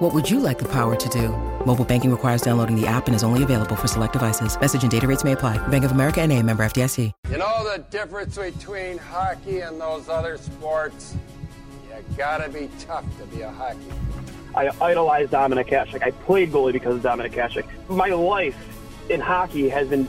What would you like the power to do? Mobile banking requires downloading the app and is only available for select devices. Message and data rates may apply. Bank of America and a member FDIC. You know the difference between hockey and those other sports? You gotta be tough to be a hockey. I idolize Dominik Hasek. I played goalie because of Dominik Hasek. My life in hockey has been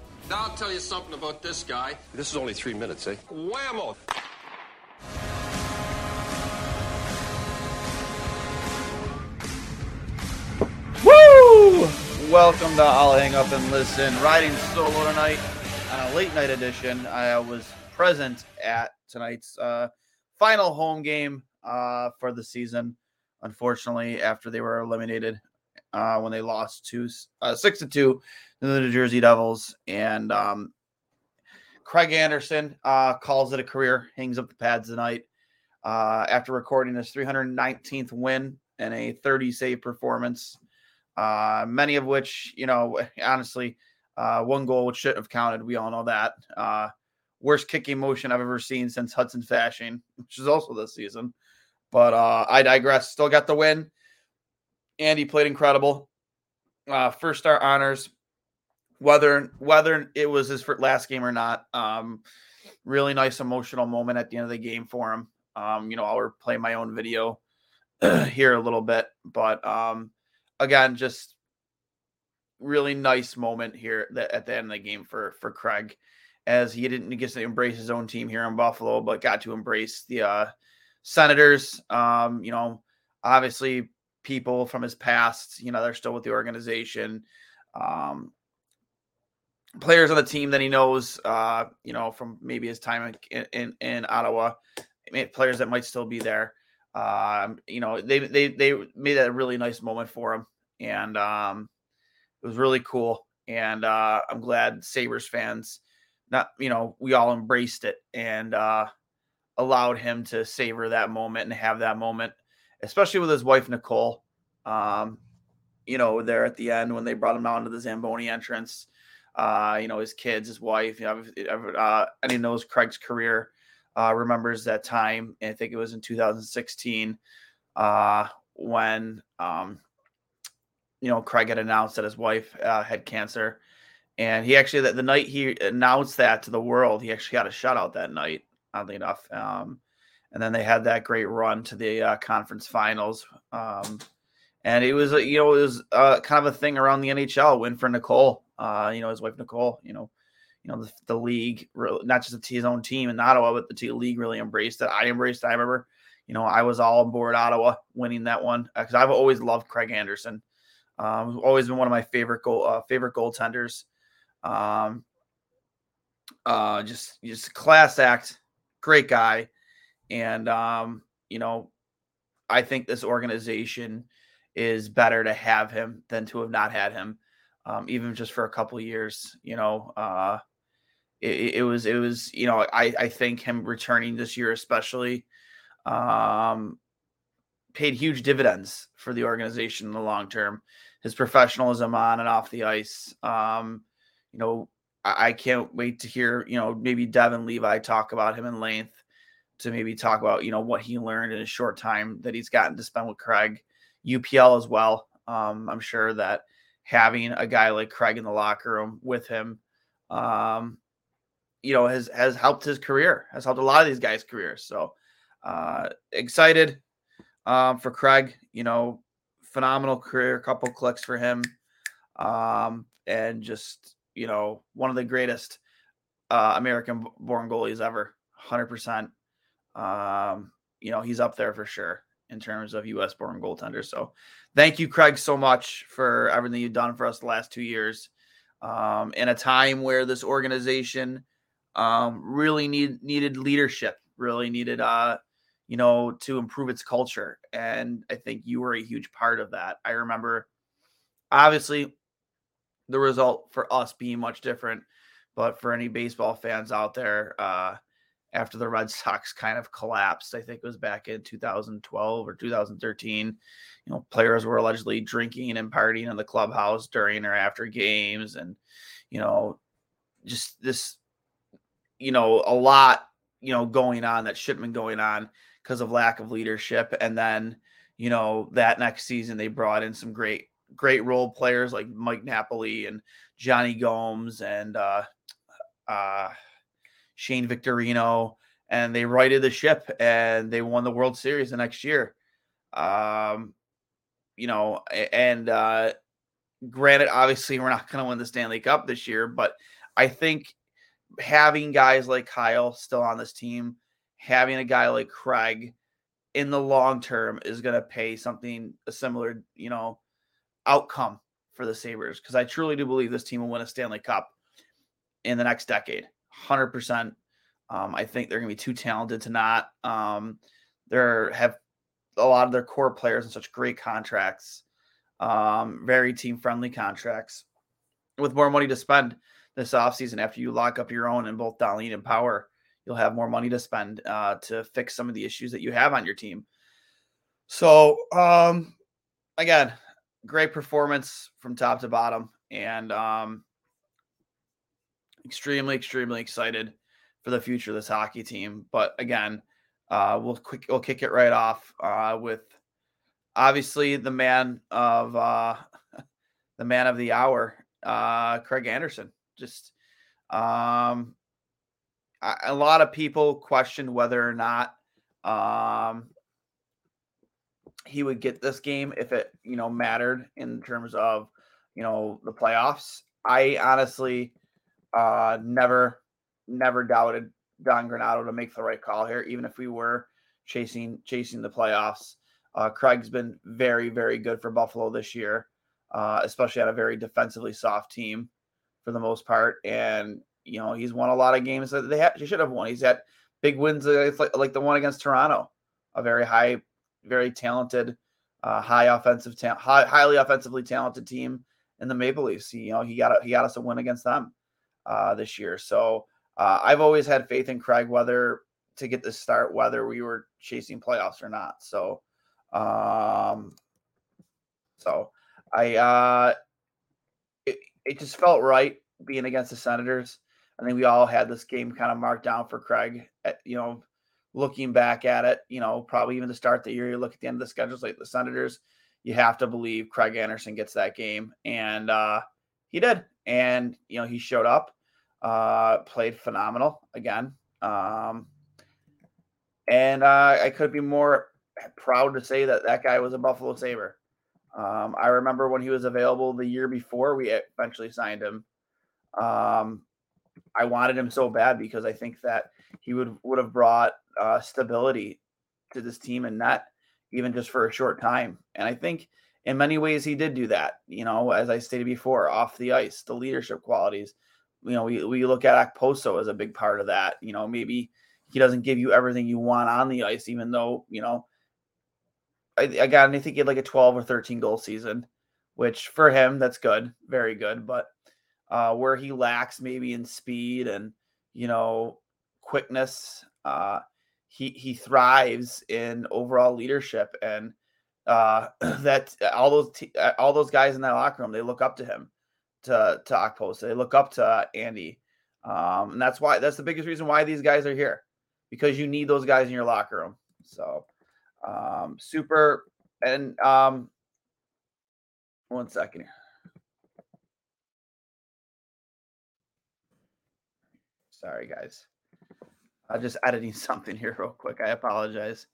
Now I'll tell you something about this guy. This is only three minutes, eh? Whammo! Woo! Welcome to I'll Hang Up and Listen. Riding solo tonight on a late night edition. I was present at tonight's uh, final home game uh, for the season. Unfortunately, after they were eliminated uh, when they lost to uh, six to two to the New Jersey Devils, and um, Craig Anderson uh, calls it a career, hangs up the pads tonight uh, after recording his 319th win and a 30 save performance. Uh, many of which, you know, honestly, uh, one goal which should have counted. We all know that. Worst kicking motion I've ever seen since Hudson Fasching, which is also this season. But I digress. Still got the win. Andy played incredible. Uh, first star honors, whether whether it was his last game or not. Um, really nice emotional moment at the end of the game for him. Um, you know, I'll play my own video here a little bit, but um, again, just really nice moment here at the end of the game for for Craig, as he didn't get to embrace his own team here in Buffalo, but got to embrace the uh, Senators. Um, you know, obviously people from his past, you know, they're still with the organization. Um, players on the team that he knows, uh, you know, from maybe his time in, in, in Ottawa, players that might still be there. Um, you know, they they they made that a really nice moment for him, and um, it was really cool. And uh, I'm glad Sabres fans, not you know, we all embraced it and uh, allowed him to savor that moment and have that moment, especially with his wife Nicole. Um, you know, there at the end when they brought him out into the Zamboni entrance. Uh, you know, his kids, his wife. You know, uh, anyone knows Craig's career uh, remembers that time. I think it was in 2016 uh, when um, you know Craig had announced that his wife uh, had cancer, and he actually that the night he announced that to the world, he actually got a shutout that night. Oddly enough, um, and then they had that great run to the uh, conference finals. Um, and it was, you know, it was uh, kind of a thing around the NHL. Win for Nicole, uh, you know, his wife Nicole. You know, you know the, the league, not just his own team in Ottawa, but the league really embraced it. I embraced. I remember, you know, I was all on board Ottawa winning that one because I've always loved Craig Anderson. Um, always been one of my favorite goal uh, favorite goaltenders. Um, uh, just just class act, great guy, and um, you know, I think this organization is better to have him than to have not had him, um, even just for a couple years. You know, uh, it, it, was it was you know I I think him returning this year especially um, paid huge dividends for the organization in the long term. His professionalism on and off the ice. Um, you know, I, I can't wait to hear you know maybe Devon Levi talk about him in length to maybe talk about you know what he learned in a short time that he's gotten to spend with Craig. UPL as well. Um, I'm sure that having a guy like Craig in the locker room with him, um, you know, has has helped his career, has helped a lot of these guys' careers. So uh, excited um, for Craig. You know, phenomenal career, couple clicks for him, um, and just you know one of the greatest uh, American born goalies ever. 100%. Um, you know, he's up there for sure in terms of US born goaltenders. So thank you, Craig, so much for everything you've done for us the last two years. Um, in a time where this organization um, really need, needed leadership, really needed, uh, you know, to improve its culture. And I think you were a huge part of that. I remember, obviously, the result for us being much different, but for any baseball fans out there, uh, after the Red Sox kind of collapsed. I think it was back in 2012 or 2013. You know, players were allegedly drinking and partying in the clubhouse during or after games, and you know, just this, you know, a lot, you know, going on that shouldn't been going on because of lack of leadership. And then, you know, that next season they brought in some great, great role players like Mike Napoli and Jonny Gomes and uh uh Shane Victorino, and they righted the ship and they won the World Series the next year. Um, you know, and uh, granted, obviously, we're not going to win the Stanley Cup this year, but I think having guys like Kyle still on this team, having a guy like Craig in the long term is going to pay something a similar, you know, outcome for the Sabres because I truly do believe this team will win a Stanley Cup in the next decade. 100%. Um, I think they're going to be too talented to not. Um, they have a lot of their core players and such great contracts, um, very team friendly contracts with more money to spend this offseason after you lock up your own in both Dahlin and Power. You'll have more money to spend uh, to fix some of the issues that you have on your team. So, um, again, great performance from top to bottom. And um, extremely, extremely excited for the future of this hockey team. But again, uh, we'll quick we'll kick it right off uh, with obviously the man of uh, the man of the hour, uh, Craig Anderson. Just um, a lot of people questioned whether or not um, he would get this game if it you know mattered in terms of you know the playoffs. I honestly uh, never, never doubted Don Granato to make the right call here, even if we were chasing chasing the playoffs. Uh, Craig's been very, very good for Buffalo this year, uh, especially at a very defensively soft team for the most part. And you know he's won a lot of games that they should have won. He's had big wins like, like the one against Toronto, a very high, very talented, uh, high offensive, ta- high, highly offensively talented team in the Maple Leafs. You know he got a, he got us a win against them uh, this year. So uh, I've always had faith in Craig, whether to get the start, whether we were chasing playoffs or not. So, um, so I, uh, it, it just felt right being against the Senators. I think we all had this game kind of marked down for Craig. At, you know, looking back at it, you know, probably even to start the year, you look at the end of the schedules like the Senators, you have to believe Craig Anderson gets that game, and uh, he did and you know he showed up, uh, played phenomenal again, um, and uh, I could be more proud to say that that guy was a Buffalo Saber. Um, I remember when he was available the year before we eventually signed him. Um, I wanted him so bad because I think that he would would have brought uh, stability to this team and net even just for a short time. And I think in many ways he did do that you know as i stated before off the ice the leadership qualities. You know we, we look at Okposo as a big part of that you know maybe he doesn't give you everything you want on the ice even though you know I, again i think he had like a 12 or 13 goal season which for him that's good very good but uh where he lacks maybe in speed and you know quickness uh he he thrives in overall leadership and uh, that uh, all those t- uh, all those guys in that locker room they look up to him to to Okposo. They look up to uh, Andy, um, and that's why that's the biggest reason why these guys are here because you need those guys in your locker room. So um, super and um, one second here. Sorry, guys. I'm just editing something here real quick. I apologize.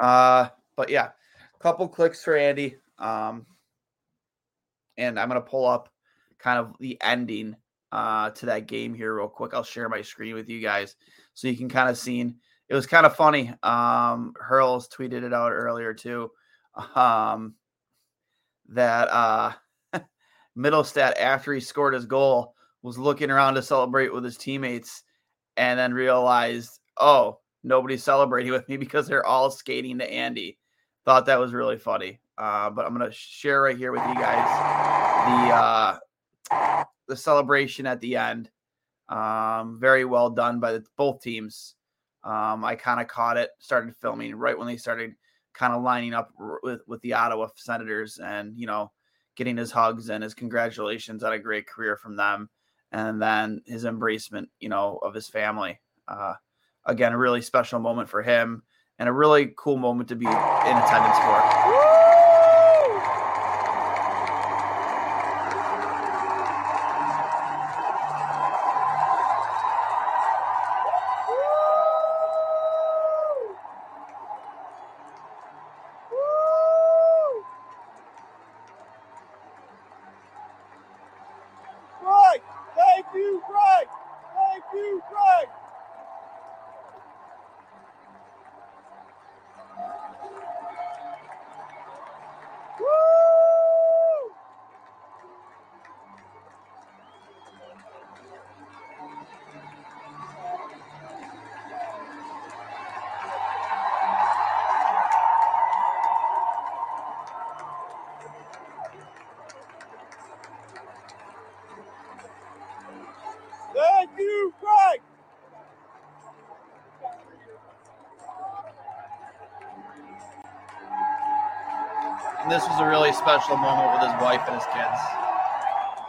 Uh, but yeah, couple clicks for Andy. Um, and I'm going to pull up kind of the ending uh, to that game here real quick. I'll share my screen with you guys so you can kind of see. It was kind of funny. Um, Hurls tweeted it out earlier too. Um, that uh, Mittelstadt, after he scored his goal, was looking around to celebrate with his teammates, and then realized, oh, nobody's celebrating with me because they're all skating to Andy. Thought that was really funny. Uh, but I'm gonna share right here with you guys the uh, the celebration at the end. Um, very well done by the, both teams. Um, I kind of caught it, started filming right when they started kind of lining up with with the Ottawa Senators, and you know, getting his hugs and his congratulations on a great career from them, and then his embracement, you know, of his family. Uh, again, a really special moment for him, and a really cool moment to be in attendance for. This was a really special moment with his wife and his kids.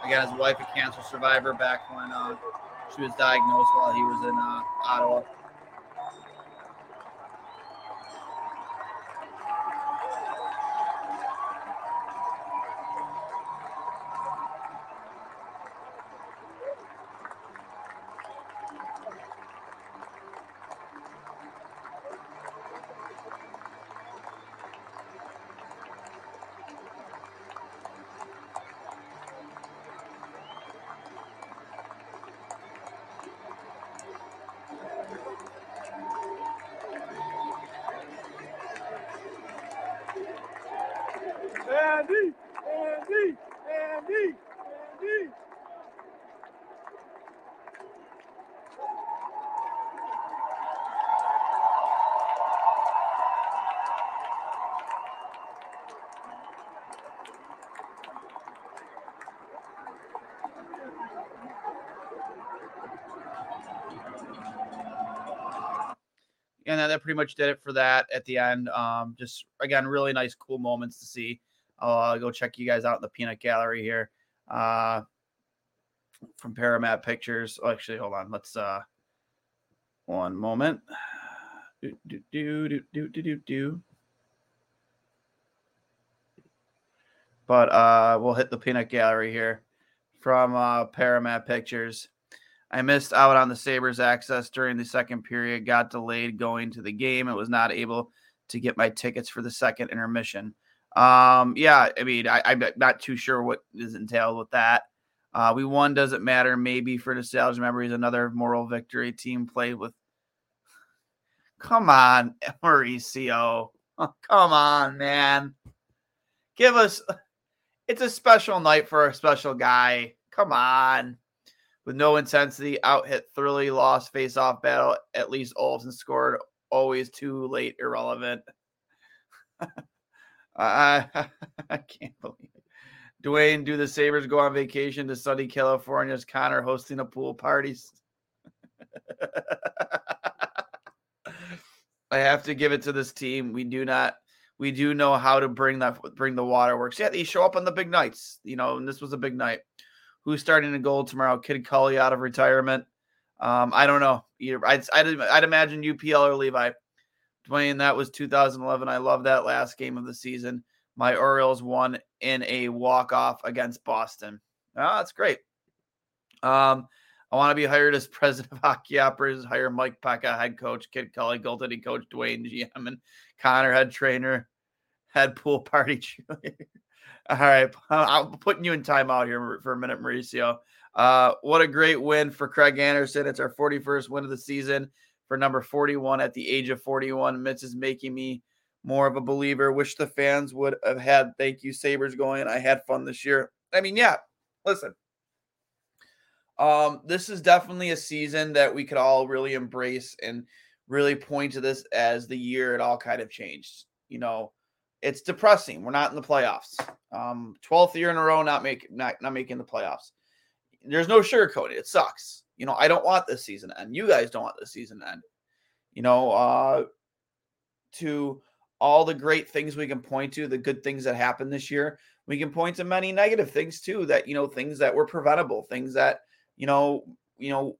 Again, his wife, a cancer survivor, back when uh, she was diagnosed while he was in uh, Ottawa. That, that pretty much did it for that at the end. Um, just again, really nice, cool moments to see. I'll uh, go check you guys out in the peanut gallery here uh, from Paramat Pictures. Oh, actually, hold on. Let's uh, one moment. Do do do do do do do. But uh, we'll hit the peanut gallery here from uh, Paramat Pictures. I missed out on the Sabres access during the second period, got delayed going to the game, and was not able to get my tickets for the second intermission. Um, yeah, I mean, I, am not too sure what is entailed with that. Uh, we won, doesn't matter. Maybe for nostalgia memories, another moral victory. Team played with. Come on, Mauricio. Oh, come on, man. Give us. It's a special night for a special guy. Come on with no intensity, out hit thoroughly lost face off battle. At least Olsen scored. Always too late, irrelevant. I, I can't believe it. Duane, do the Sabres go on vacation to sunny California's Connor hosting a pool party? I have to give it to this team. We do not we do know how to bring that bring the waterworks. Yeah, they show up on the big nights, you know, and this was a big night who's starting to goal tomorrow? Kid Cully out of retirement. Um, I don't know. I'd, I'd, I'd imagine UPL or Levi. Duane, that was 2011. I love that last game of the season. My Orioles won in a walk off against Boston. Oh, that's great. Um, I want to be hired as president of hockey operators. Hire Mike Peca, head coach, Kid Cully, goaltending coach, Duane GM, and Connor, head trainer, head pool party. All right, I'm putting you in timeout here for a minute, Mauricio. Uh, what a great win for Craig Anderson. It's our 41st win of the season for number 41 at the age of 41. Mitch is making me more of a believer. Wish the fans would have had thank you Sabres going. I had fun this year. I mean, yeah, listen. Um, this is definitely a season that we could all really embrace and really point to this as the year it all kind of changed. You know, it's depressing. We're not in the playoffs. Um, 12th year in a row, not making not, not making the playoffs. There's no sugarcoating. It sucks. You know, I don't want this season to end. You guys don't want this season to end. You know, uh, to all the great things we can point to, the good things that happened this year. We can point to many negative things too, that you know, things that were preventable, things that, you know, you know,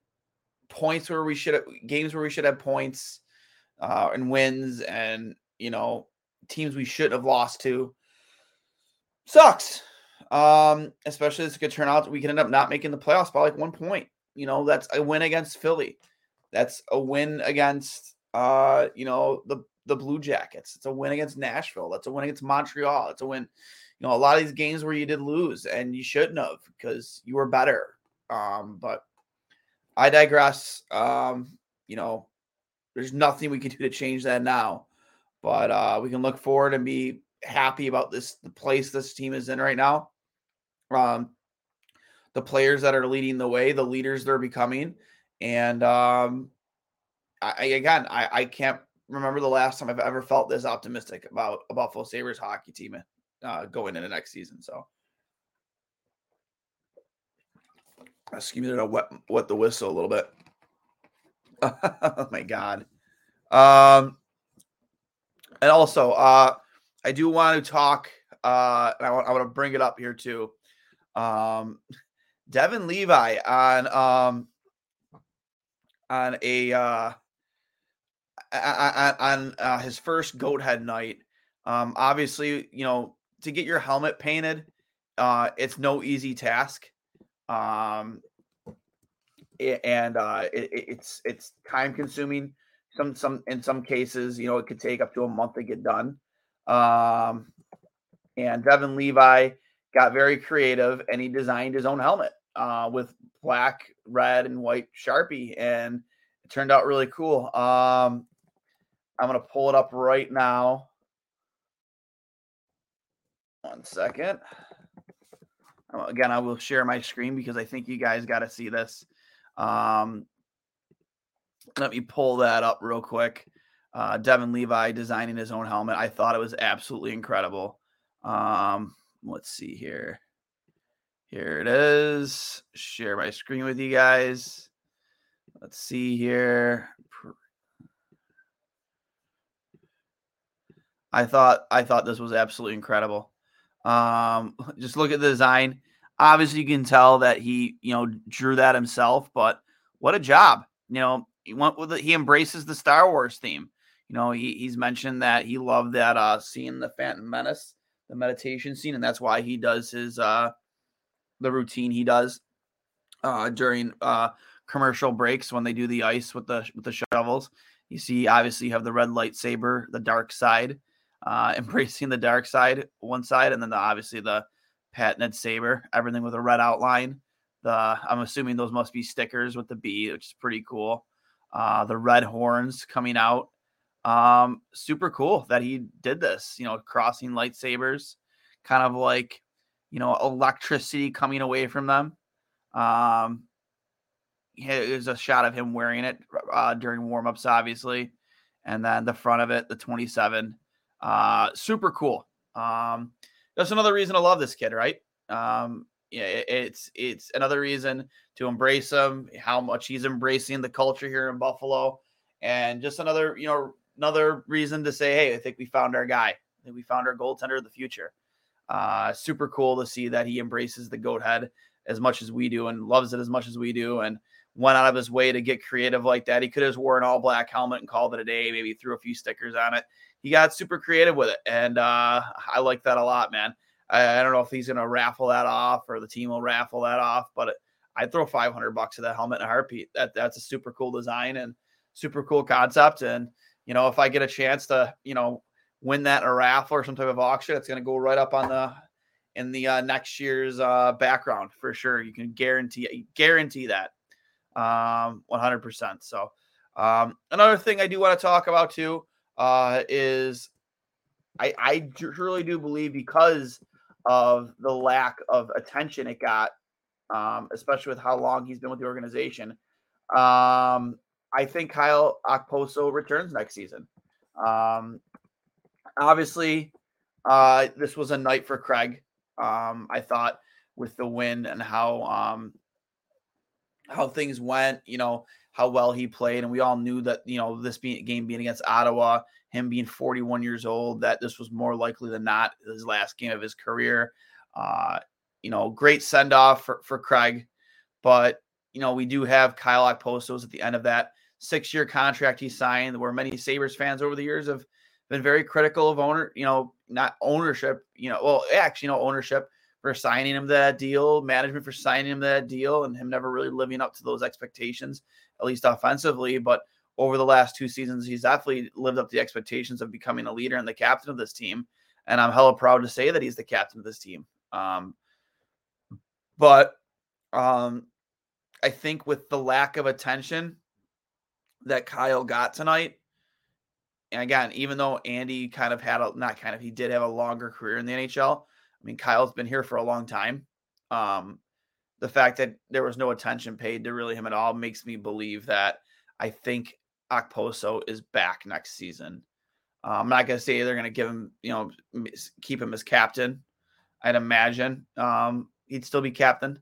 points where we should have games where we should have points uh and wins and you know, teams we shouldn't have lost to. Sucks. Um, especially this could turn out we can end up not making the playoffs by like one point. You know, that's a win against Philly. That's a win against uh, you know, the the Blue Jackets. It's a win against Nashville. That's a win against Montreal. It's a win. You know, a lot of these games where you did lose and you shouldn't have because you were better. Um, but I digress. Um, you know, there's nothing we can do to change that now. But uh, we can look forward and be happy about this the place this team is in right now. Um, the players that are leading the way, the leaders they're becoming, and um, I, again, I, I can't remember the last time I've ever felt this optimistic about a Buffalo Sabres hockey team uh, going into next season. So, excuse me to wet, wet the whistle a little bit. oh my God. Um, and also, uh, I do want to talk, uh, I want, I want to bring it up here too. Um, Devon Levi on, um, on a, uh, on uh, his first goat head night. Um, obviously, you know, to get your helmet painted, uh, it's no easy task. Um, and uh, it, it's it's time consuming. Some some in some cases, you know, it could take up to a month to get done. Um, and Devon Levi got very creative, and he designed his own helmet uh, with black, red, and white sharpie, and it turned out really cool. Um, I'm to pull it up right now. One second. Again, I will share my screen because I think you guys got to see this. Um, let me pull that up real quick. Uh, Devon Levi designing his own helmet. I thought it was absolutely incredible. Um, let's see here. Here it is. Share my screen with you guys. Let's see here. I thought I thought this was absolutely incredible. Um, just look at the design. Obviously, you can tell that he, you know, drew that himself. But what a job! You know, he went with it. He embraces the Star Wars theme. You know, he, he's mentioned that he loved that uh seeing the Phantom Menace, the meditation scene, and that's why he does his uh the routine he does uh during uh commercial breaks when they do the ice with the with the shovels. You see, obviously, you have the red lightsaber, the dark side uh, embracing the dark side, one side, and then the, obviously the patented saber, everything with a red outline. The I'm assuming those must be stickers with the B, which is pretty cool. Uh, the red horns coming out, um, super cool that he did this. You know, crossing lightsabers, kind of like you know electricity coming away from them. Um, there's a shot of him wearing it uh, during warmups, obviously, and then the front of it, the 27 uh, super cool. Um, that's another reason to love this kid, right? Um, yeah, it's it's another reason to embrace him. How much he's embracing the culture here in Buffalo, and just another you know another reason to say, hey, I think we found our guy. I think we found our goaltender of the future. Uh, super cool to see that he embraces the goat head as much as we do and loves it as much as we do, and went out of his way to get creative like that. He could have worn an all black helmet and called it a day, maybe threw a few stickers on it he got super creative with it, and uh, I like that a lot, man. I, I don't know if he's going to raffle that off or the team will raffle that off, but I'd throw 500 bucks at that helmet in a heartbeat. That that's a super cool design and super cool concept. And you know, if I get a chance to, you know, win that in a raffle or some type of auction, it's going to go right up on the in the uh, next year's uh, background for sure. You can guarantee guarantee that um, 100%. So um, another thing I do want to talk about too uh, is I, I truly do believe because of the lack of attention it got, um, especially with how long he's been with the organization. Um, I think Kyle Okposo returns next season. Um, obviously, uh, this was a night for Craig. Um, I thought with the win and how um, how things went, you know, how well he played, and we all knew that you know this being, game being against Ottawa, him being 41 years old, that this was more likely than not his last game of his career. Uh, you know, great send off for, for Craig, but you know we do have Kyle Okposo's at the end of that six year contract he signed, where many Sabres fans over the years have been very critical of owner, you know, not ownership, you know, well, actually, you know, ownership for signing him that deal, management for signing him that deal, and him never really living up to those expectations, at least offensively. But over the last two seasons, he's definitely lived up to the expectations of becoming a leader and the captain of this team. And I'm hella proud to say that he's the captain of this team. Um, but um, I think with the lack of attention that Kyle got tonight, and again, even though Andy kind of had a not kind of he did have a longer career in the NHL. I mean, Kyle's been here for a long time. Um, the fact that there was no attention paid to really him at all makes me believe that I think Okposo is back next season. Uh, I'm not going to say they're going to give him, you know, keep him as captain. I'd imagine um, he'd still be captain.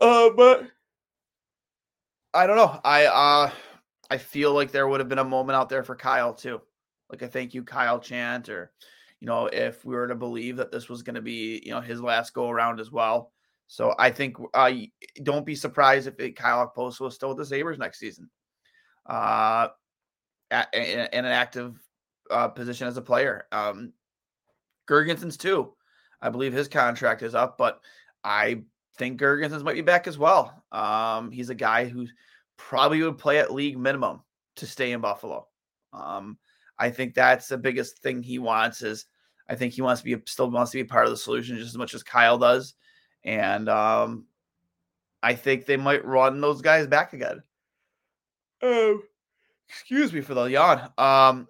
Uh, but I don't know. I uh I feel like there would have been a moment out there for Kyle too, like a thank you Kyle chant, or you know, if we were to believe that this was going to be you know his last go around as well. So I think uh, don't be surprised if it, Kyle Okposo was still with the Sabres next season, uh, in, in, an active uh, position as a player. Um, Girgensons too. I believe his contract is up, but I think Girgensons might be back as well. Um, he's a guy who probably would play at league minimum to stay in Buffalo. Um, I think that's the biggest thing he wants is I think he wants to be still wants to be part of the solution just as much as Kyle does. And um, I think they might run those guys back again. Oh, excuse me for the yawn. Um,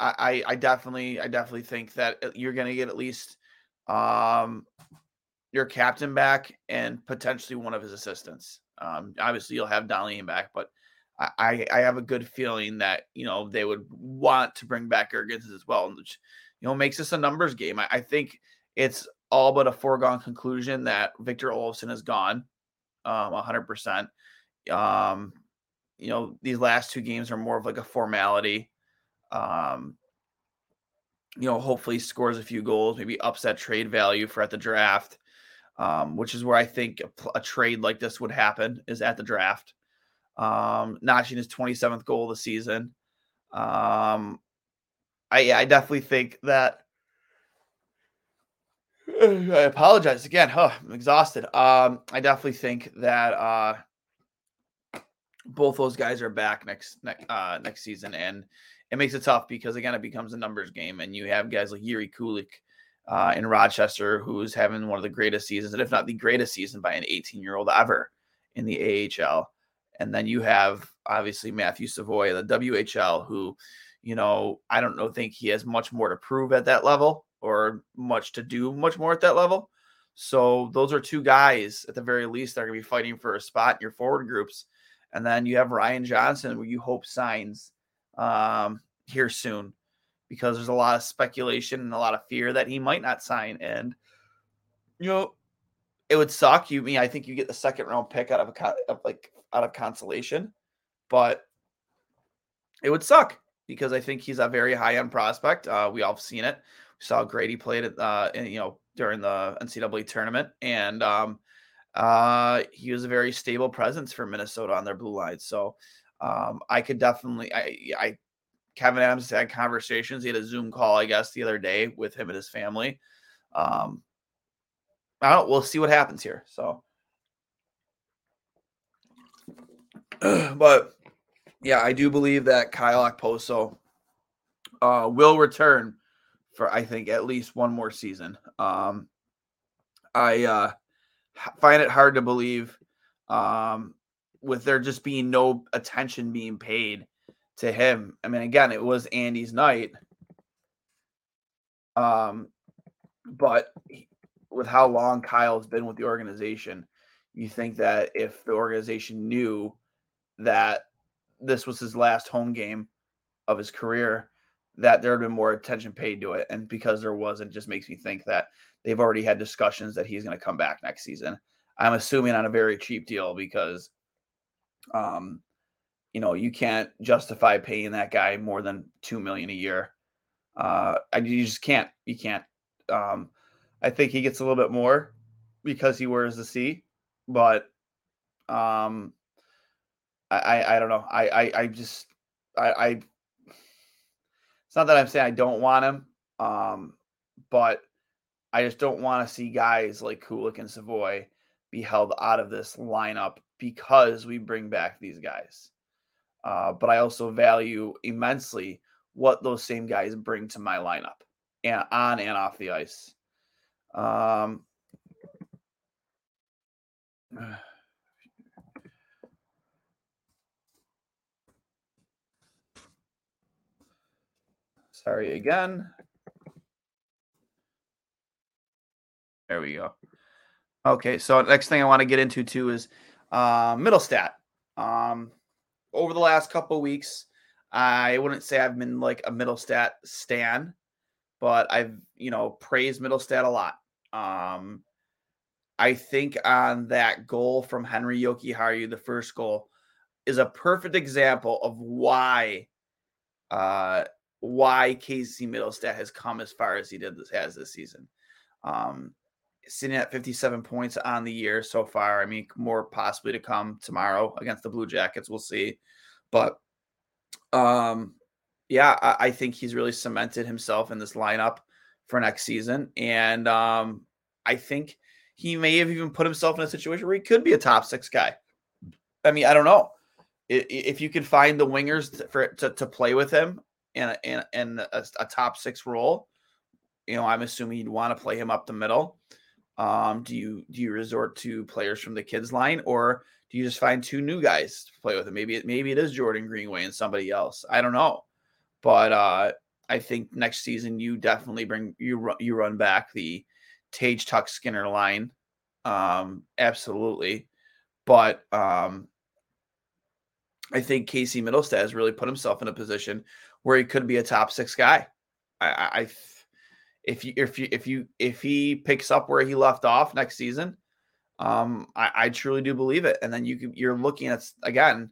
I, I definitely I definitely think that uh, you're going to get at least um your captain back and potentially one of his assistants. Um, obviously, you'll have Dahlin back, but I, I have a good feeling that you know they would want to bring back Girgensons as well, which you know makes this a numbers game. I, I think it's all but a foregone conclusion that Victor Olofsson is gone, um, 100%. Um, you know, these last two games are more of like a formality. Um, you know, hopefully scores a few goals, maybe upset trade value for at the draft um, which is where I think a, a, trade like this would happen is at the draft. Um, notching his 27th goal of the season. Um, I, I definitely think that. I apologize again. Huh, I'm exhausted. Um, I definitely think that uh, both those guys are back next next uh, next season, and it makes it tough because again, it becomes a numbers game, and you have guys like Jiri Kulich uh, in Rochester, who's having one of the greatest seasons, and if not the greatest season by an 18 year old ever in the AHL. And then you have obviously Matthew Savoie, in the WHL, who, you know, I don't know, think he has much more to prove at that level or much to do much more at that level. So those are two guys at the very least that are going to be fighting for a spot in your forward groups. And then you have Ryan Johnson, who you hope signs um, here soon because there's a lot of speculation and a lot of fear that he might not sign. And you know, it would suck. You mean I think you get the second round pick out of a of like out of consolation, but it would suck because I think he's a very high end prospect. Uh, we all have seen it. Saw Grady played it, uh, in, you know, during the NCAA tournament, and um, uh, he was a very stable presence for Minnesota on their blue line. So um, I could definitely, I, I Kevyn Adams had conversations. He had a Zoom call, I guess, the other day with him and his family. Um, I don't. We'll see what happens here. So, but yeah, I do believe that Kyle Okposo uh, will return for I think at least one more season. Um, I uh, find it hard to believe um, with there just being no attention being paid to him. I mean, again, it was Andy's night. Um, but with how long Kyle's been with the organization, you think that if the organization knew that this was his last home game of his career, that there had been more attention paid to it. And because there wasn't, just makes me think that they've already had discussions that he's going to come back next season. I'm assuming on a very cheap deal because, um, you know, you can't justify paying that guy more than two million a year. Uh, you just can't. You can't. Um, I think he gets a little bit more because he wears the C, but um, I, I, I don't know. I, I, I just, I, I, it's not that I'm saying I don't want him, um, but I just don't want to see guys like Kulich and Savoy be held out of this lineup because we bring back these guys. Uh, but I also value immensely what those same guys bring to my lineup and on and off the ice. Um, sorry again. There we go. Okay, so next thing I want to get into too is uh, Mittelstadt. Um, over the last couple weeks, I wouldn't say I've been like a Mittelstadt stan, but I've you know praised Mittelstadt a lot. Um, I think on that goal from Henri Jokiharju, the first goal, is a perfect example of why uh, why Casey Mittelstadt has come as far as he did this has this season. Um, sitting at 57 points on the year so far. I mean, more possibly to come tomorrow against the Blue Jackets. We'll see. But um, yeah, I, I think he's really cemented himself in this lineup for next season. And um, I think he may have even put himself in a situation where he could be a top six guy. I mean, I don't know. If you can find the wingers to, for to, to play with him in a, in, in a, a top six role, you know, I'm assuming you'd want to play him up the middle. Um, do you do you resort to players from the kids line, or do you just find two new guys to play with him? Maybe it maybe it is Jordan Greenway and somebody else. I don't know, but uh, I think next season you definitely bring you you run back the Tage Tuch Skinner line, um, absolutely. But um, I think Casey Mittelstadt has really put himself in a position where he could be a top six guy. I, I if you if you if you if he picks up where he left off next season, um, I, I truly do believe it. And then you you're looking at again.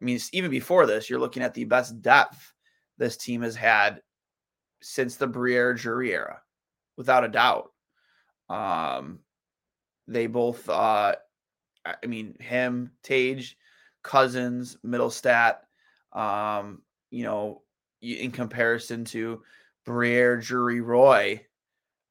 I mean, even before this, you're looking at the best depth this team has had since the Briere Drury era, without a doubt. Um, they both, uh, I mean, him, Tage, Cozens, Mittelstadt, um, you know, in comparison to Briere, Drury, Roy,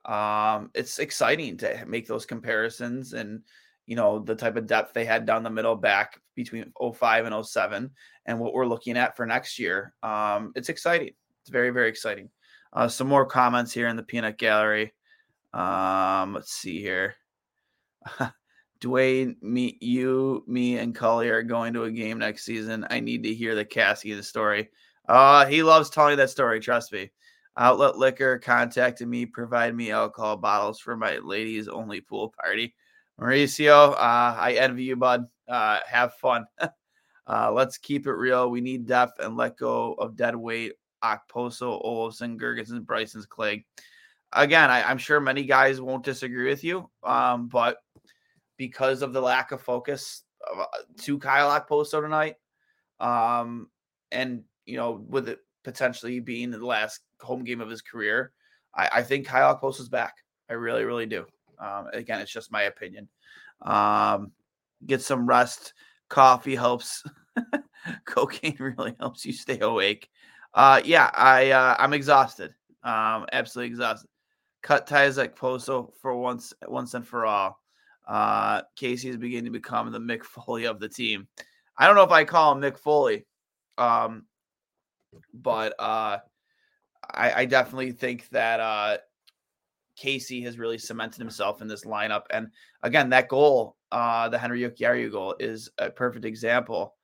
um, it's exciting to make those comparisons and you know the type of depth they had down the middle back between 05 and 07 and what we're looking at for next year um, it's exciting it's very very exciting uh, some more comments here in the peanut gallery um, let's see here Duane, me, you, me, and Cully are going to a game next season. I need to hear the Cassie the story. Uh, he loves telling that story. Trust me. Outlet Liquor contacted me, provide me alcohol bottles for my ladies only pool party. Mauricio, uh, I envy you, bud. Uh, have fun. uh, let's keep it real. We need depth and let go of dead weight. Okposo, Olofsson, Girgensons, Bryson's Clague. Again, I, am sure many guys won't disagree with you, um, but because of the lack of focus uh, to Kyle Okposo tonight, um, and you know, with it potentially being the last home game of his career. I, I think Kyle Post is back. I really, really do. Um, again, it's just my opinion. Um, get some rest. Coffee helps. Cocaine really helps you stay awake. Uh, yeah, I uh, I'm exhausted. Um, absolutely exhausted. Cut ties like Poso for once, once and for all. Uh, Casey is beginning to become the Mick Foley of the team. I don't know if I call him Mick Foley, um, but uh, I, I definitely think that uh, Casey has really cemented himself in this lineup. And again, that goal, uh, the Henri Jokiharju goal, is a perfect example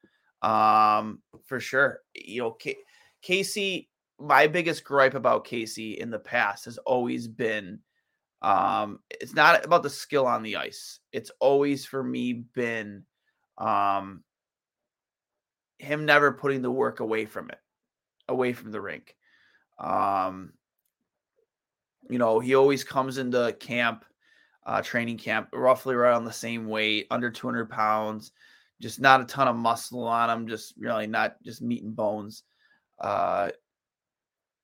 um, for sure. You know, K- Casey, my biggest gripe about Casey in the past has always been um, it's not about the skill on the ice. It's always for me been um, him never putting the work away from it, away from the rink. Um, you know, he always comes into camp, uh, training camp, roughly around the same weight, under 200 pounds, just not a ton of muscle on him, just really not just meat and bones. Uh,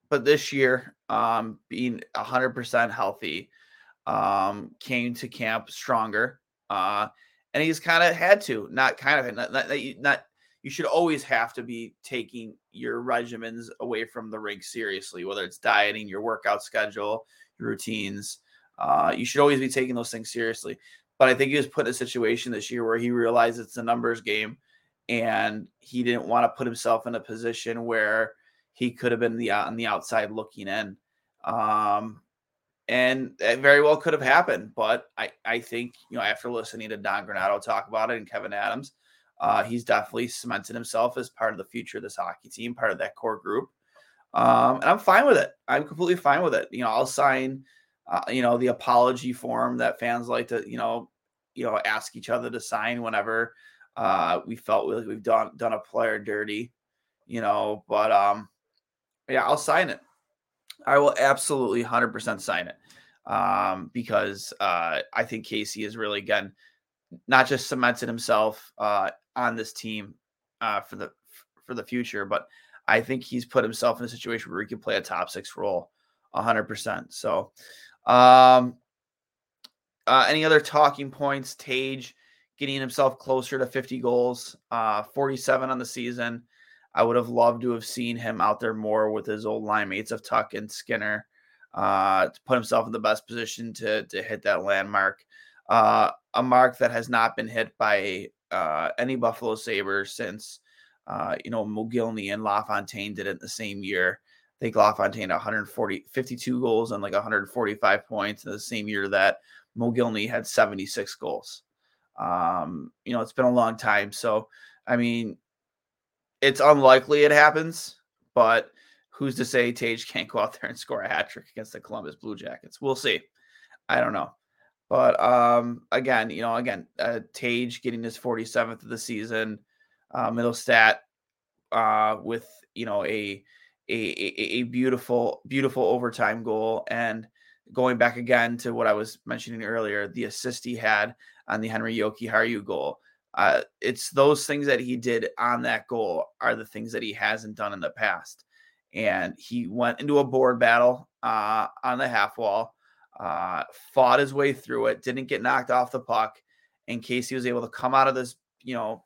but this year, um, being 100% healthy, um, came to camp stronger. Uh, and he's kind of had to, not kind of, not, not, not, you should always have to be taking your regimens away from the rig seriously, whether it's dieting, your workout schedule, your routines. Uh, you should always be taking those things seriously. But I think he was put in a situation this year where he realized it's a numbers game and he didn't want to put himself in a position where he could have been the on the outside looking in. Um, and it very well could have happened. But I, I think, you know, after listening to Don Granato talk about it and Kevyn Adams, uh, he's definitely cemented himself as part of the future of this hockey team, part of that core group. Um, and I'm fine with it. I'm completely fine with it. You know, I'll sign, uh, you know, the apology form that fans like to, you know, you know, ask each other to sign whenever uh, we felt like we've done done a player dirty, you know. But um, yeah, I'll sign it. I will absolutely 100% sign it um, because uh, I think Casey is really again not just cemented himself uh, on this team uh, for the for the future, but I think he's put himself in a situation where he can play a top six role 100%. So, um, uh, any other talking points? Tage getting himself closer to 50 goals, uh, 47 on the season. I would have loved to have seen him out there more with his old line mates of Tuch and Skinner uh, to put himself in the best position to to hit that landmark, uh, a mark that has not been hit by uh, any Buffalo Sabres since uh, you know Mogilny and LaFontaine did it in the same year. I think LaFontaine 140, 52 goals and like 145 points in the same year that Mogilny had 76 goals. Um, you know, it's been a long time. So, I mean, it's unlikely it happens, but who's to say Tage can't go out there and score a hat trick against the Columbus Blue Jackets? We'll see. I don't know. But um, again, you know, again, uh, Tage getting his 47th of the season, uh, Mittelstadt uh, with you know a, a a beautiful beautiful overtime goal, and going back again to what I was mentioning earlier, the assist he had on the Henri Jokiharju goal. Uh, it's those things that he did on that goal are the things that he hasn't done in the past. And he went into a board battle uh, on the half wall, uh, fought his way through it, didn't get knocked off the puck. In case he was able to come out of this, you know,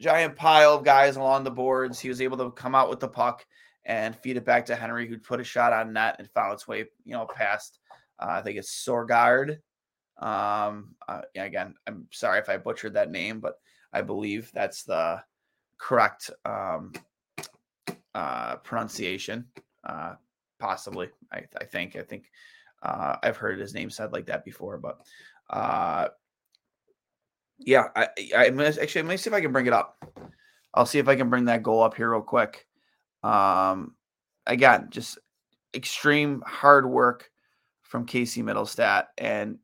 giant pile of guys along the boards, he was able to come out with the puck and feed it back to Henri, who'd put a shot on net and found its way, you know, past. Uh, I think it's Sorgard um, uh, again, I'm sorry if I butchered that name, but I believe that's the correct um, uh, pronunciation. Possibly, I, I think. I think uh, I've heard his name said like that before, but uh, yeah, I, I am actually let me see if I can bring it up. I'll see if I can bring that goal up here real quick. Um, again, just extreme hard work from Casey Mittelstadt, and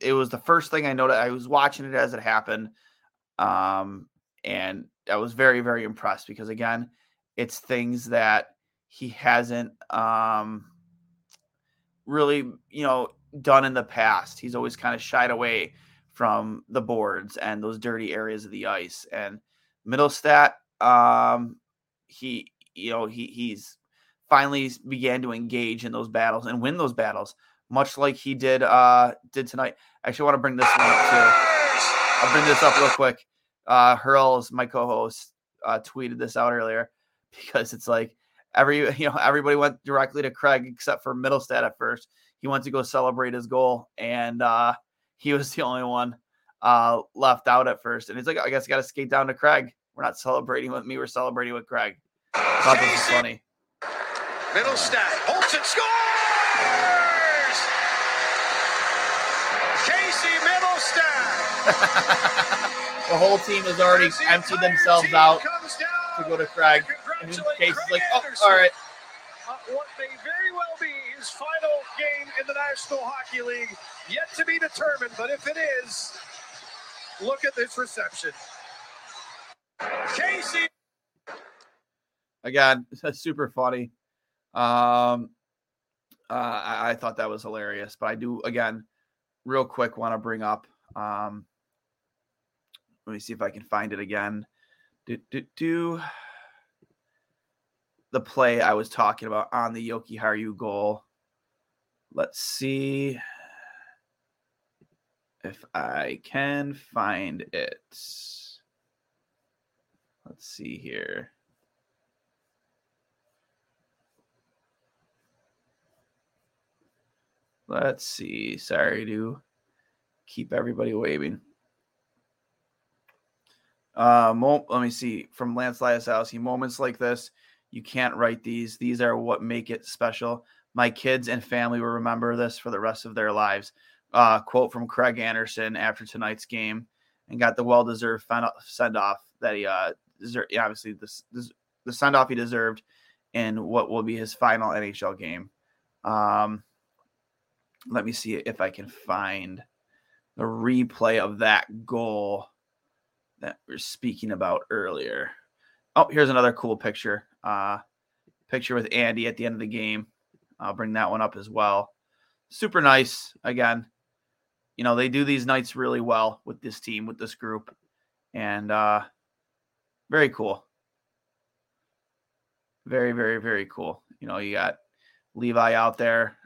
it was the first thing I noticed. I was watching it as it happened, um, and I was very, very impressed because again, it's things that he hasn't um, really, you know, done in the past. He's always kind of shied away from the boards and those dirty areas of the ice. And Mittelstadt, um, he, you know, he he's finally began to engage in those battles and win those battles much like he did uh did tonight. I actually want to bring this one up too. I'll bring this up real quick. Uh Hurls, my co-host, uh, tweeted this out earlier because it's like every you know everybody went directly to Craig except for Mittelstadt at first. He went to go celebrate his goal, and uh he was the only one uh left out at first. And he's like, I guess I got to skate down to Craig. We're not celebrating with me. We're celebrating with Craig. I thought this was funny. Mittelstadt holds and scores! Casey Mittelstadt! the whole team has already emptied themselves out to go to Craig. And Casey's like, oh, all right. Uh, what may very well be his final game in the National Hockey League, yet to be determined. But if it is, look at this reception. Casey. Again, that's super funny. Um, uh, I, I, thought that was hilarious, but I do again, real quick, want to bring up. Um, let me see if I can find it again. Do, do, do the play I was talking about on the Jokiharju goal. Let's see if I can find it. Let's see here. Let's see. Sorry to keep everybody waving. Uh, mo- let me see. From Lance He moments like this, you can't write these. These are what make it special. My kids and family will remember this for the rest of their lives. Uh, quote from Craig Anderson after tonight's game, and got the well-deserved send off that he uh, deserved. Obviously, this, this the send off he deserved in what will be his final NHL game. Um, let me see if I can find the replay of that goal that we are speaking about earlier. Oh, here's another cool picture. Uh, picture with Andy at the end of the game. I'll bring that one up as well. Super nice. Again, you know, they do these nights really well with this team, with this group. And uh, very cool. Very, very, very cool. You know, you got Levi out there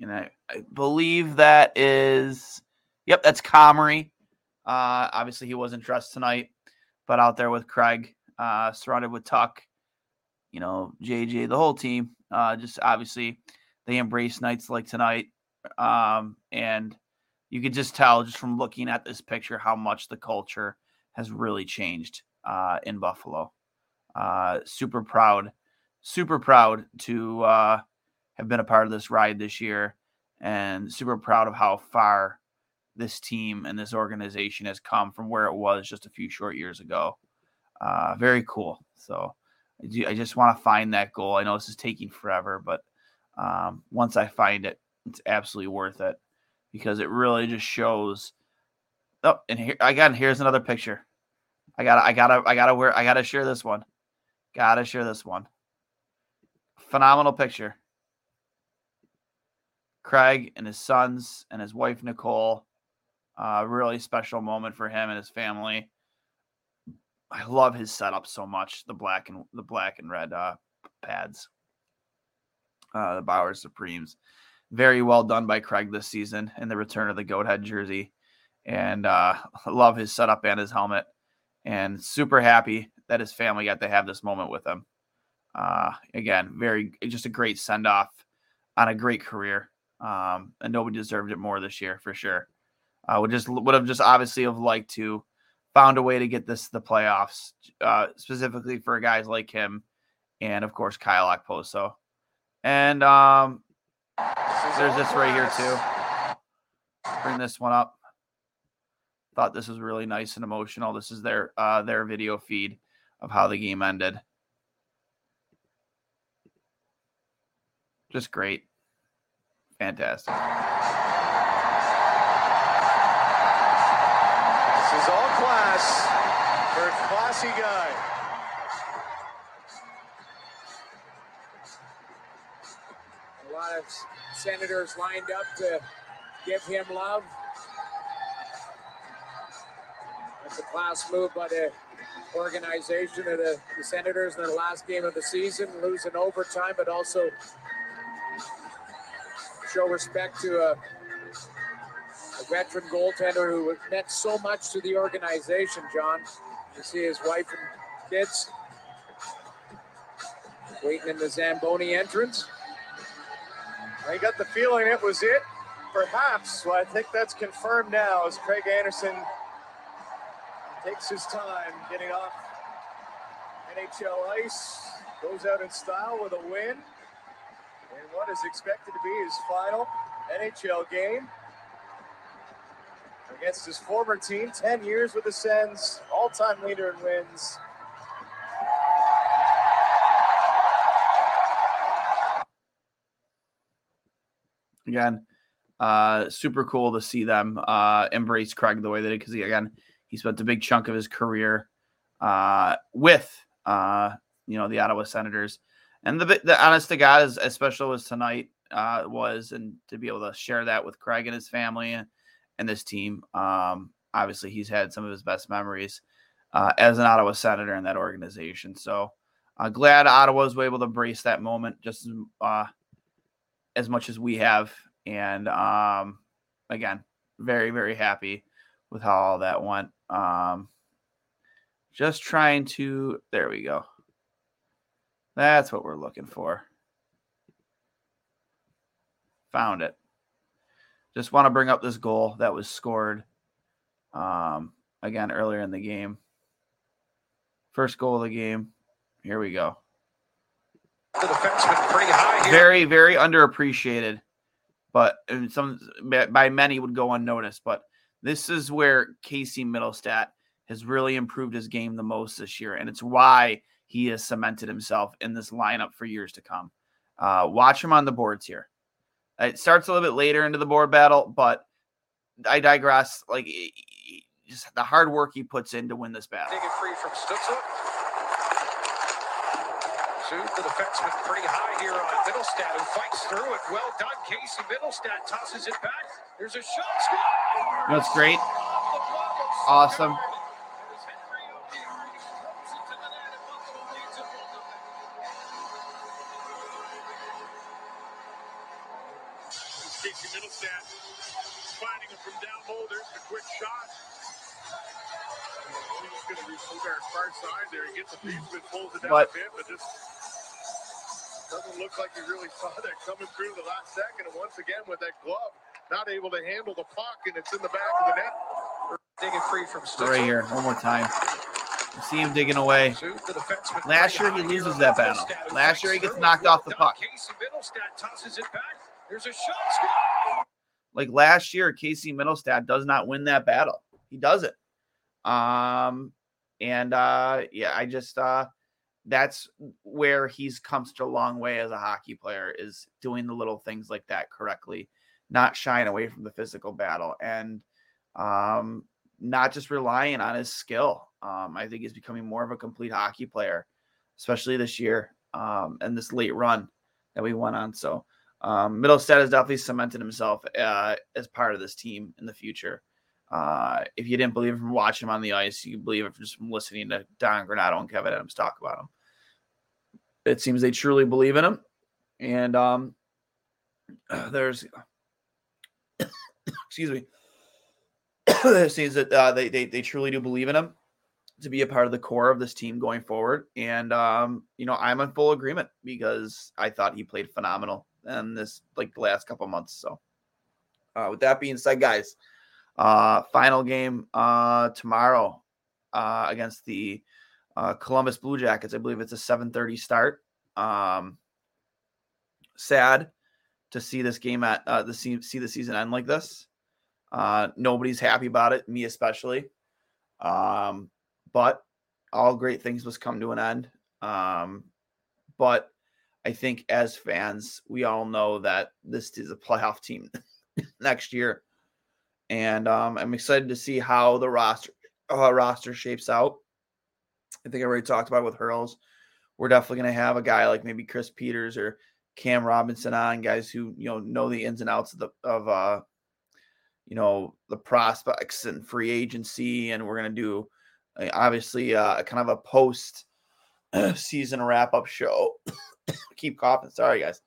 and I, I believe that is, yep, that's Comrie. Uh, obviously, he wasn't dressed tonight, but out there with Craig, uh, surrounded with Tuch, you know, JJ, the whole team. Uh, just obviously, they embrace nights like tonight. Um, and you could just tell just from looking at this picture how much the culture has really changed uh, in Buffalo. Uh, super proud, super proud to uh, have been a part of this ride this year and super proud of how far this team and this organization has come from where it was just a few short years ago. Uh, very cool. So I just want to find that goal. I know this is taking forever, but um, once I find it, it's absolutely worth it because it really just shows. Oh, and here again, here's another picture. I gotta, I gotta, I gotta wear, I gotta share this one. Gotta share this one. Phenomenal picture. Craig and his sons and his wife Nicole. Uh, really special moment for him and his family. I love his setup so much. The black and the black and red uh, pads. Uh, the Bauer Supremes. Very well done by Craig this season in the return of the goat head jersey. And uh, love his setup and his helmet. And super happy that his family got to have this moment with him. Uh, again, very just a great send off on a great career. Um, and nobody deserved it more this year for sure. I would just would have just obviously have liked to found a way to get this to the playoffs, uh, specifically for guys like him, and of course Kyle Okposo. And um, there's this right here too. Bring this one up. Thought this was really nice and emotional. This is their uh, their video feed of how the game ended. Just great. Fantastic. Is all class for a classy guy. A lot of senators lined up to give him love. It's a class move by the organization of the, the Senators in the last game of the season, losing overtime, but also show respect to a, a veteran goaltender who meant so much to the organization, John. You see his wife and kids waiting in the Zamboni entrance. I got the feeling it was it. Perhaps. Well, I think that's confirmed now as Craig Anderson takes his time getting off NHL ice, goes out in style with a win. in what is expected to be his final NHL game against his former team. 10 years with the Sens, all time leader in wins. Again, uh, super cool to see them uh, embrace Craig the way they did because again he spent a big chunk of his career uh, with uh, you know the Ottawa Senators, and the the honest to God is as special as tonight uh, was, and to be able to share that with Craig and his family and, and this team. Um, obviously, he's had some of his best memories uh, as an Ottawa Senator in that organization. So uh, glad Ottawa was able to embrace that moment just uh, as much as we have. And um, again, very, very happy with how all that went. Um, just trying to, there we go. That's what we're looking for. Found it. Just want to bring up this goal that was scored um, again earlier in the game. First goal of the game. Here we go. The defenseman pretty high here. Very, very underappreciated, but and some by many would go unnoticed. But this is where Casey Mittelstadt has really improved his game the most this year, and it's why he has cemented himself in this lineup for years to come. Uh, watch him on the boards here. Uh, it starts a little bit later into the board battle, but I digress. Like just the hard work he puts in to win this battle. Take it free from Stützle. Soon the defenseman pretty high here on Mittelstadt who fights through it. Well done, Casey Mittelstadt tosses it back. There's a shot. Score! That's great. Awesome. Of it, pulls it down What? a bit, but just doesn't look like he really saw that coming through the last second. And once again, with that glove, not able to handle the puck, and it's in the back of the net. Dig it free from Stützle. Right here, one more time. You see him digging away. Soon the defenseman Last year he loses that battle. Last year he gets knocked off the puck. Casey Mittelstadt tosses it back. There's a shot. Like last year, Casey Mittelstadt does not win that battle. He doesn't. Um, and uh, yeah, I just uh, that's where he's come such a long way as a hockey player is doing the little things like that correctly, not shying away from the physical battle, and um, not just relying on his skill. Um, I think he's becoming more of a complete hockey player, especially this year um, and this late run that we went on. So um, Mittelstadt has definitely cemented himself uh, as part of this team in the future. Uh, if you didn't believe it from watching him on the ice, you believe it from just listening to Don Granato and Kevyn Adams talk about him. It seems they truly believe in him, and um, there's, excuse me, it seems that uh, they, they they truly do believe in him to be a part of the core of this team going forward. And um, you know, I'm in full agreement because I thought he played phenomenal in this like the last couple months. So uh, with that being said, guys, uh, final game uh, tomorrow uh, against the uh, Columbus Blue Jackets. I believe it's a 7:30 start. Um, sad to see this game at uh, the see, see the season end like this. Uh, nobody's happy about it, me especially. Um, but all great things must come to an end. Um, but I think as fans, we all know that this is a playoff team next year, and um, I'm excited to see how the roster uh, roster shapes out. I think I already talked about it with Hurls. We're definitely going to have a guy like maybe Chris Peters or Cam Robinson on, guys who you know know the ins and outs of the of uh, you know the prospects and free agency, and we're going to do uh, obviously uh, kind of a post season wrap up show. Keep coughing. Sorry, guys.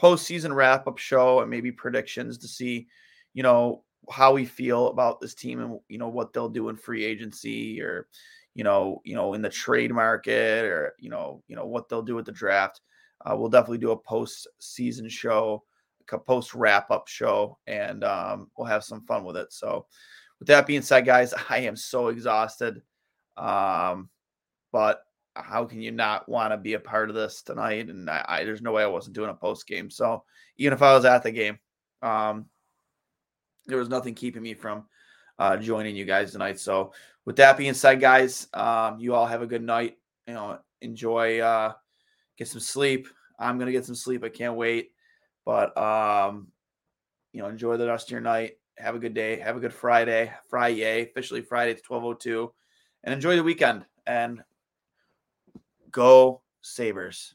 Post season wrap up show and maybe predictions to see, you know, how we feel about this team and you know what they'll do in free agency or you know you know in the trade market or you know you know what they'll do with the draft. Uh, we'll definitely do a post season show, a post wrap up show, and um, we'll have some fun with it. So, with that being said, guys, I am so exhausted. Um, but how can you not want to be a part of this tonight? And I, I there's no way I wasn't doing a post game. So even if I was at the game, um, there was nothing keeping me from uh, joining you guys tonight. So with that being said, guys, um, you all have a good night. You know, enjoy, uh, get some sleep. I'm gonna get some sleep. I can't wait. But um, you know, enjoy the rest of your night. Have a good day. Have a good Friday. Friday, officially Friday at 1202. And enjoy the weekend. And Go Sabres.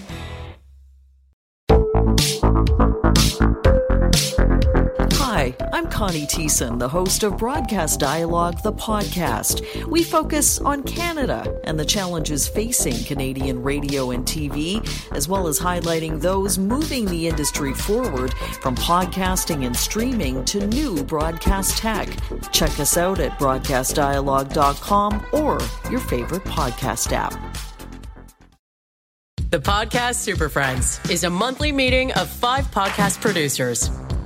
Connie Thiessen, the host of Broadcast Dialogue, the podcast. We focus on Canada and the challenges facing Canadian radio and TV, as well as highlighting those moving the industry forward from podcasting and streaming to new broadcast tech. Check us out at broadcastdialogue.com or your favorite podcast app. The Podcast Super Friends is a monthly meeting of five podcast producers.